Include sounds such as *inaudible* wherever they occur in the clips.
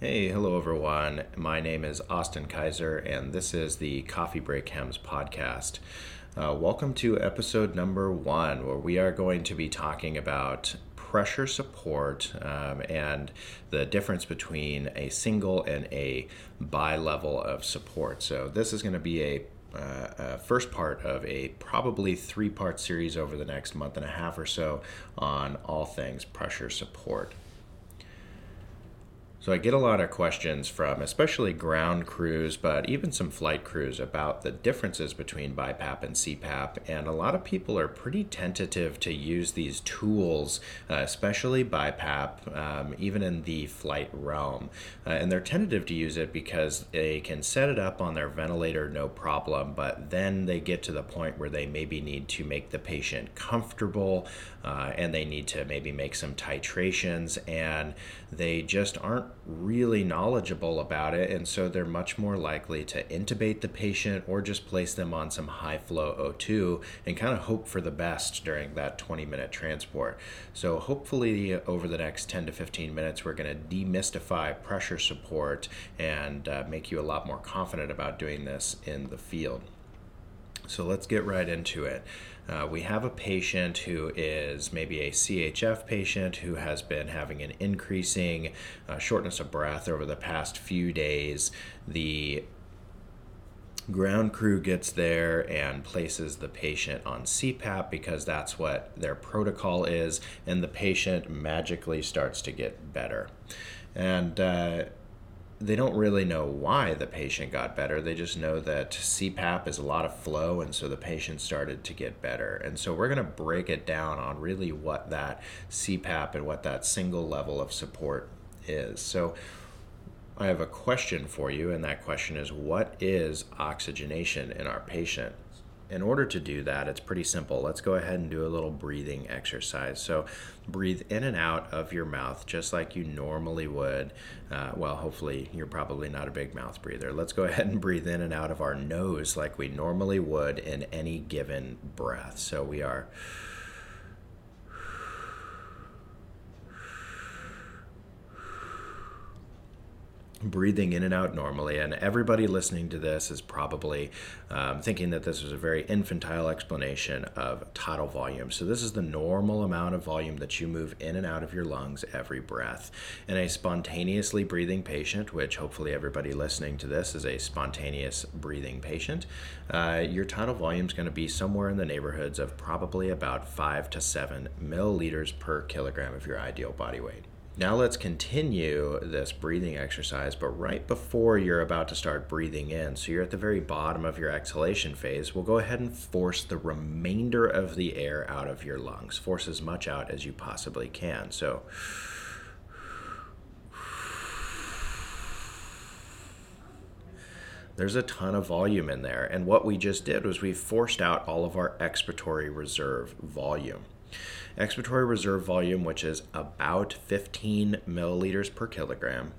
Hey, hello everyone. My name is Austin Kaiser, and this is the Coffee Break Hems podcast. Uh, welcome to episode number one, where we are going to be talking about pressure support um, and the difference between a single and a bi level of support. So, this is going to be a uh, uh, first part of a probably three part series over the next month and a half or so on all things pressure support. So I get a lot of questions from especially ground crews, but even some flight crews about the differences between BiPAP and CPAP. And a lot of people are pretty tentative to use these tools, uh, especially BiPAP, um, even in the flight realm. Uh, and they're tentative to use it because they can set it up on their ventilator no problem, but then they get to the point where they maybe need to make the patient comfortable uh, and they need to maybe make some titrations and they just aren't really knowledgeable about it, and so they're much more likely to intubate the patient or just place them on some high flow O2 and kind of hope for the best during that 20 minute transport. So, hopefully, over the next 10 to 15 minutes, we're going to demystify pressure support and uh, make you a lot more confident about doing this in the field. So, let's get right into it. Uh, we have a patient who is maybe a CHF patient who has been having an increasing uh, shortness of breath over the past few days. The ground crew gets there and places the patient on CPAP because that's what their protocol is, and the patient magically starts to get better. And uh, they don't really know why the patient got better. They just know that CPAP is a lot of flow, and so the patient started to get better. And so we're going to break it down on really what that CPAP and what that single level of support is. So I have a question for you, and that question is what is oxygenation in our patient? In order to do that, it's pretty simple. Let's go ahead and do a little breathing exercise. So, breathe in and out of your mouth just like you normally would. Uh, well, hopefully, you're probably not a big mouth breather. Let's go *laughs* ahead and breathe in and out of our nose like we normally would in any given breath. So, we are. Breathing in and out normally. And everybody listening to this is probably um, thinking that this is a very infantile explanation of tidal volume. So, this is the normal amount of volume that you move in and out of your lungs every breath. In a spontaneously breathing patient, which hopefully everybody listening to this is a spontaneous breathing patient, uh, your tidal volume is going to be somewhere in the neighborhoods of probably about five to seven milliliters per kilogram of your ideal body weight. Now let's continue this breathing exercise, but right before you're about to start breathing in, so you're at the very bottom of your exhalation phase, we'll go ahead and force the remainder of the air out of your lungs. Force as much out as you possibly can. So there's a ton of volume in there. And what we just did was we forced out all of our expiratory reserve volume. Expiratory reserve volume, which is about 15 milliliters per kilogram,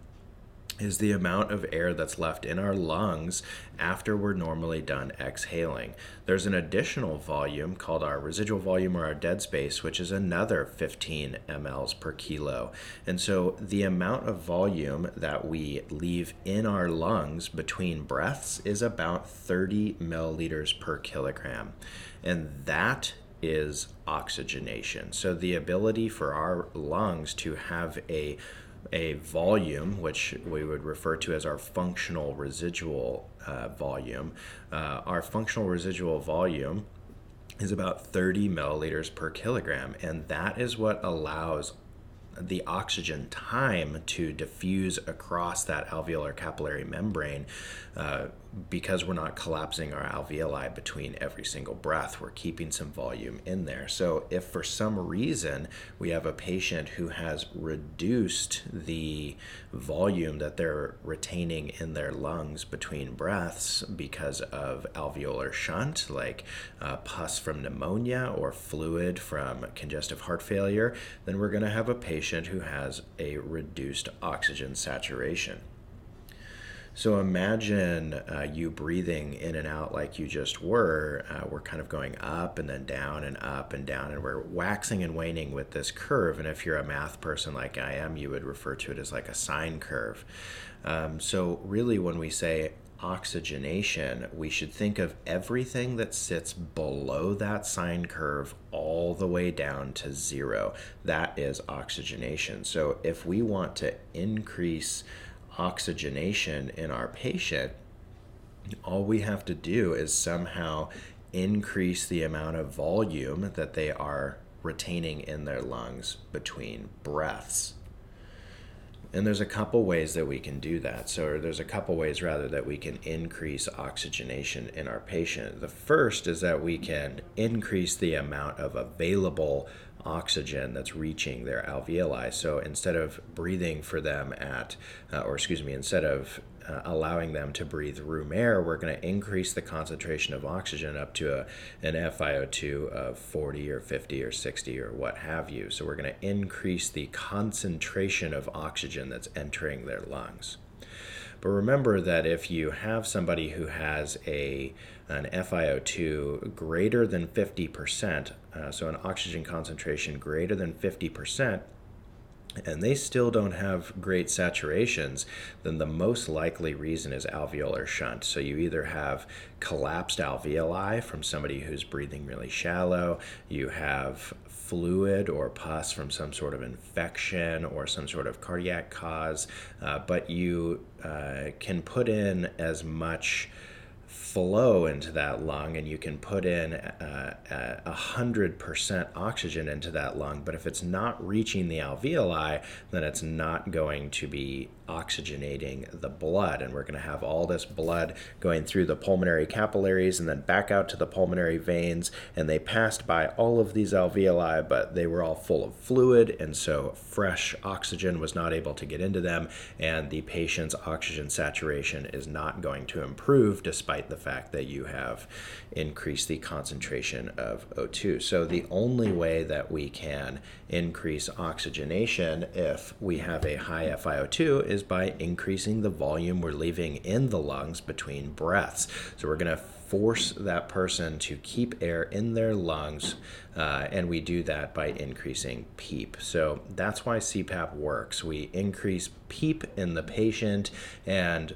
is the amount of air that's left in our lungs after we're normally done exhaling. There's an additional volume called our residual volume or our dead space, which is another 15 mLs per kilo. And so the amount of volume that we leave in our lungs between breaths is about 30 milliliters per kilogram. And that is oxygenation. So the ability for our lungs to have a a volume, which we would refer to as our functional residual uh, volume. Uh, our functional residual volume is about 30 milliliters per kilogram, and that is what allows the oxygen time to diffuse across that alveolar capillary membrane uh, because we're not collapsing our alveoli between every single breath, we're keeping some volume in there. So, if for some reason we have a patient who has reduced the volume that they're retaining in their lungs between breaths because of alveolar shunt, like uh, pus from pneumonia or fluid from congestive heart failure, then we're going to have a patient who has a reduced oxygen saturation. So imagine uh, you breathing in and out like you just were. Uh, we're kind of going up and then down and up and down, and we're waxing and waning with this curve. And if you're a math person like I am, you would refer to it as like a sine curve. Um, so, really, when we say oxygenation, we should think of everything that sits below that sine curve all the way down to zero. That is oxygenation. So, if we want to increase oxygenation in our patient, all we have to do is somehow increase the amount of volume that they are retaining in their lungs between breaths. And there's a couple ways that we can do that. So there's a couple ways rather that we can increase oxygenation in our patient. The first is that we can increase the amount of available oxygen that's reaching their alveoli. So instead of breathing for them at, uh, or excuse me, instead of uh, allowing them to breathe room air, we're going to increase the concentration of oxygen up to a, an FiO2 of 40 or 50 or 60 or what have you. So we're going to increase the concentration of oxygen that's entering their lungs. But remember that if you have somebody who has a an FiO2 greater than 50%, uh, so an oxygen concentration greater than 50%, and they still don't have great saturations, then the most likely reason is alveolar shunt. So you either have collapsed alveoli from somebody who's breathing really shallow, you have fluid or pus from some sort of infection or some sort of cardiac cause, uh, but you uh, can put in as much flow into that lung and you can put in uh, a hundred percent oxygen into that lung. But if it's not reaching the alveoli then it's not going to be oxygenating the blood. And we're going to have all this blood going through the pulmonary capillaries and then back out to the pulmonary veins. And they passed by all of these alveoli but they were all full of fluid. And so fresh oxygen was not able to get into them. And the patient's oxygen saturation is not going to improve despite the fact that you have increased the concentration of O2 so the only way that we can increase oxygenation if we have a high FiO2 is by increasing the volume we're leaving in the lungs between breaths. So we're going to force that person to keep air in their lungs, uh, and we do that by increasing PEEP. So that's why CPAP works. We increase PEEP in the patient, and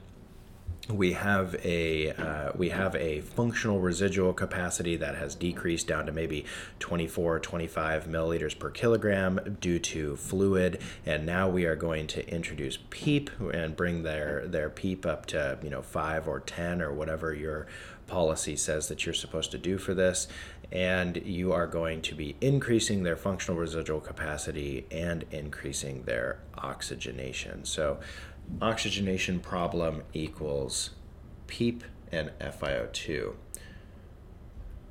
we have a uh, we have a functional residual capacity that has decreased down to maybe 24 25 milliliters per kilogram due to fluid. And now we are going to introduce PEEP and bring their their PEEP up to you know 5 or 10 or whatever your policy says that you're supposed to do for this. And you are going to be increasing their functional residual capacity and increasing their oxygenation. So oxygenation problem equals PEEP and FiO2.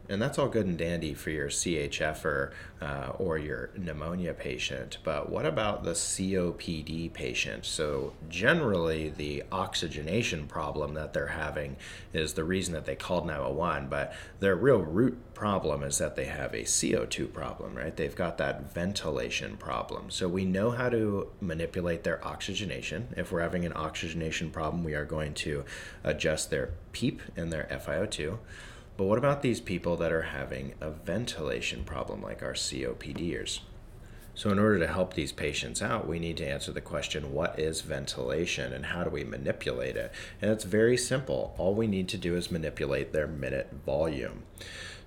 And that's all good and dandy for your CHFer uh, or your pneumonia patient. But what about the COPD patient? So, generally, the oxygenation problem that they're having is the reason that they called 911. But their real root problem is that they have a CO2 problem, right? They've got that ventilation problem. So, we know how to manipulate their oxygenation. If we're having an oxygenation problem, we are going to adjust their PEEP and their FiO2. But what about these people that are having a ventilation problem like our COPDers? So, in order to help these patients out, we need to answer the question what is ventilation and how do we manipulate it? And it's very simple. All we need to do is manipulate their minute volume.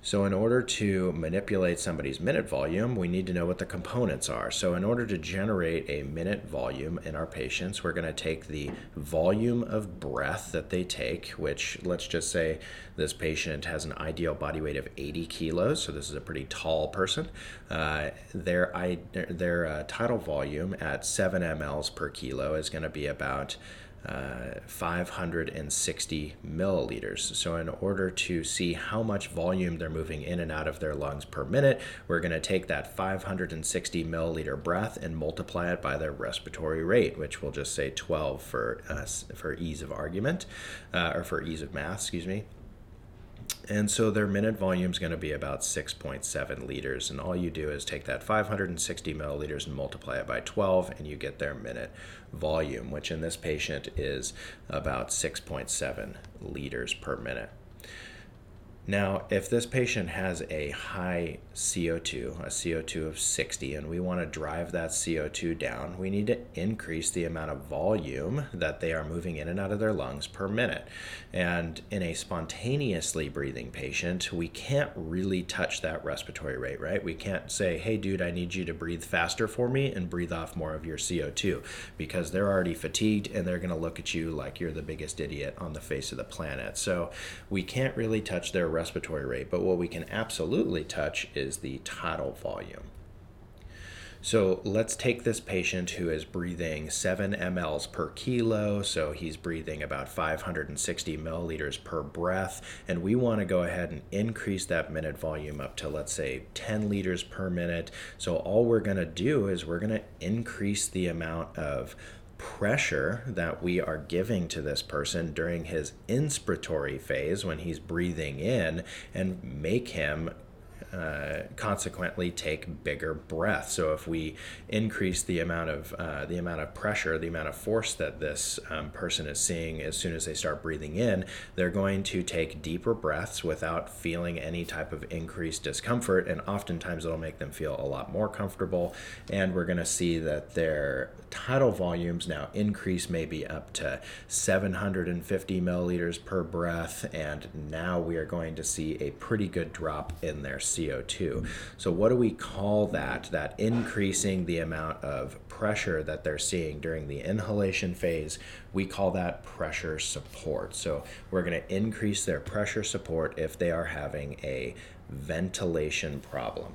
So, in order to manipulate somebody's minute volume, we need to know what the components are. So, in order to generate a minute volume in our patients, we're going to take the volume of breath that they take, which let's just say this patient has an ideal body weight of 80 kilos. So, this is a pretty tall person. Uh, their their uh, tidal volume at 7 mLs per kilo is going to be about uh, 560 milliliters. So, in order to see how much volume they're moving in and out of their lungs per minute, we're going to take that 560 milliliter breath and multiply it by their respiratory rate, which we'll just say 12 for uh, for ease of argument, uh, or for ease of math, excuse me. And so their minute volume is going to be about 6.7 liters. And all you do is take that 560 milliliters and multiply it by 12, and you get their minute volume, which in this patient is about 6.7 liters per minute. Now, if this patient has a high CO2, a CO2 of 60, and we want to drive that CO2 down, we need to increase the amount of volume that they are moving in and out of their lungs per minute. And in a spontaneously breathing patient, we can't really touch that respiratory rate, right? We can't say, hey, dude, I need you to breathe faster for me and breathe off more of your CO2 because they're already fatigued and they're going to look at you like you're the biggest idiot on the face of the planet. So we can't really touch their respiratory rate, but what we can absolutely touch is the tidal volume. So let's take this patient who is breathing 7 mLs per kilo. So he's breathing about 560 milliliters per breath. And we want to go ahead and increase that minute volume up to, let's say, 10 liters per minute. So all we're going to do is we're going to increase the amount of pressure that we are giving to this person during his inspiratory phase when he's breathing in and make him uh, consequently take bigger breaths. So if we increase the amount of uh, the amount of pressure, the amount of force that this um, person is seeing as soon as they start breathing in, they're going to take deeper breaths without feeling any type of increased discomfort, and oftentimes it'll make them feel a lot more comfortable. And we're going to see that their tidal volumes now increase maybe up to 750 milliliters per breath, and now we are going to see a pretty good drop in their CO2. So, what do we call that? That increasing the amount of pressure that they're seeing during the inhalation phase, we call that pressure support. So, we're going to increase their pressure support if they are having a ventilation problem.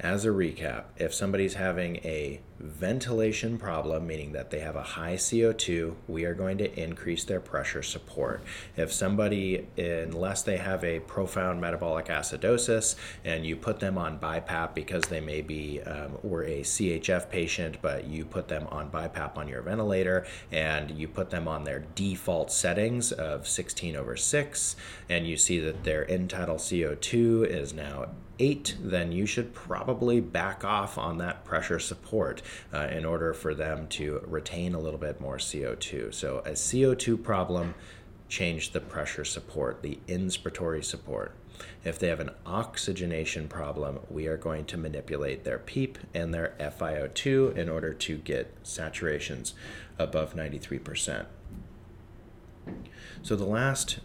As a recap, if somebody's having a ventilation problem, meaning that they have a high CO2, we are going to increase their pressure support. If somebody, unless they have a profound metabolic acidosis, and you put them on BiPAP because they may be um, or a CHF patient, but you put them on BiPAP on your ventilator, and you put them on their default settings of 16 over 6, and you see that their end tidal CO2 is now 8, then you should probably back off on that pressure support uh, in order for them to retain a little bit more CO2. So, a CO2 problem, change the pressure support, the inspiratory support. If they have an oxygenation problem, we are going to manipulate their PEEP and their FiO2 in order to get saturations above 93%. So, the last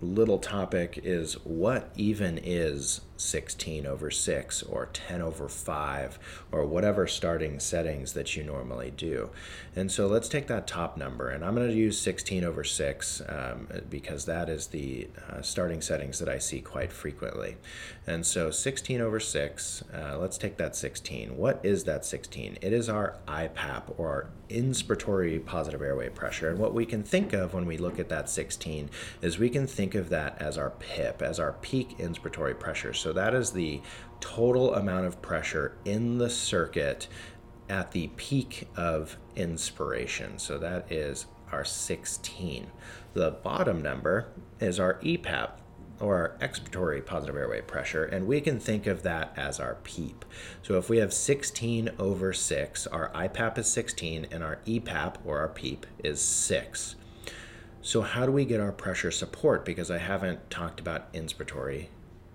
little topic is what even is 16 over 6 or 10 over 5 or whatever starting settings that you normally do. And so let's take that top number and I'm going to use 16 over 6 um, because that is the uh, starting settings that I see quite frequently. And so 16 over 6, uh, let's take that 16. What is that 16? It is our IPAP or our inspiratory positive airway pressure. And what we can think of when we look at that 16 is we can think of that as our PIP, as our peak inspiratory pressure. So that is the total amount of pressure in the circuit at the peak of inspiration. So that is our 16. The bottom number is our EPAP, or our expiratory positive airway pressure, and we can think of that as our PEEP. So if we have 16 over 6, our IPAP is 16 and our EPAP or our PEEP is 6. So how do we get our pressure support? Because I haven't talked about inspiratory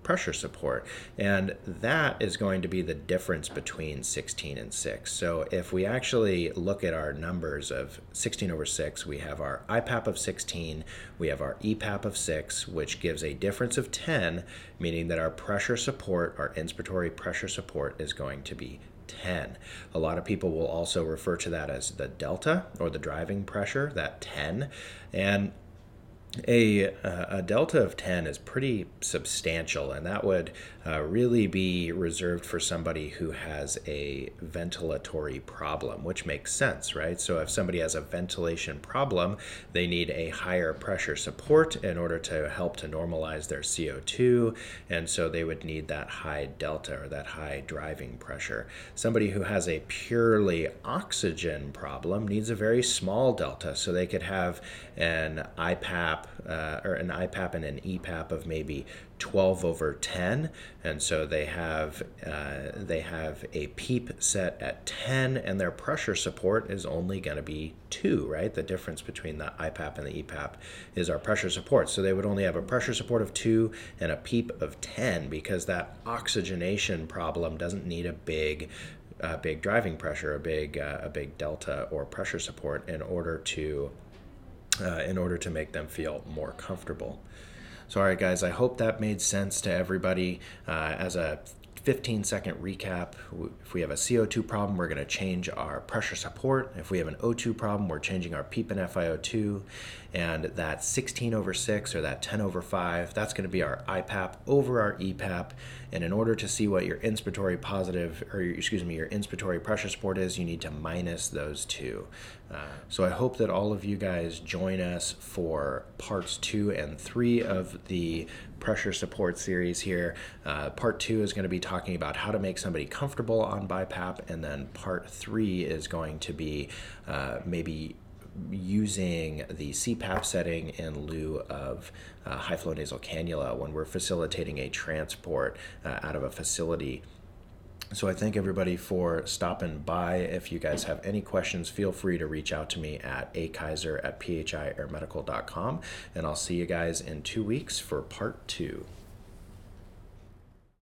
pressure support. And that is going to be the difference between 16 and 6. So if we actually look at our numbers of 16 over 6, we have our IPAP of 16, we have our EPAP of 6, which gives a difference of 10, meaning that our pressure support, our inspiratory pressure support, is going to be 10. A lot of people will also refer to that as the delta or the driving pressure, that 10. And a, a delta of 10 is pretty substantial, and that would uh, really be reserved for somebody who has a ventilatory problem, which makes sense, right? So, if somebody has a ventilation problem, they need a higher pressure support in order to help to normalize their CO2, and so they would need that high delta or that high driving pressure. Somebody who has a purely oxygen problem needs a very small delta, so they could have an IPAP Uh, or an IPAP and an EPAP of maybe 12 over 10, and so they have uh, they have a PEEP set at 10, and their pressure support is only going to be two. Right, the difference between the IPAP and the EPAP is our pressure support. So they would only have a pressure support of two and a PEEP of 10 because that oxygenation problem doesn't need a big a big driving pressure, a big uh, a big delta or pressure support in order to uh, in order to make them feel more comfortable. So, all right, guys, I hope that made sense to everybody. Uh, as a 15 second recap. If we have a CO2 problem, we're going to change our pressure support. If we have an O2 problem, we're changing our PEEP and FiO2. And that 16 over 6 or that 10 over 5, that's going to be our IPAP over our EPAP. And in order to see what your inspiratory positive, or excuse me, your inspiratory pressure support is, you need to minus those two. Uh, so I hope that all of you guys join us for parts two and three of the pressure support series here. Uh, part two is going to be talking about how to make somebody comfortable on BiPAP, and then part three is going to be uh, maybe using the CPAP setting in lieu of uh, high flow nasal cannula when we're facilitating a transport uh, out of a facility. So I thank everybody for stopping by. If you guys have any questions, feel free to reach out to me at akaiser at phiairmedical.com. And I'll see you guys in two weeks for part two.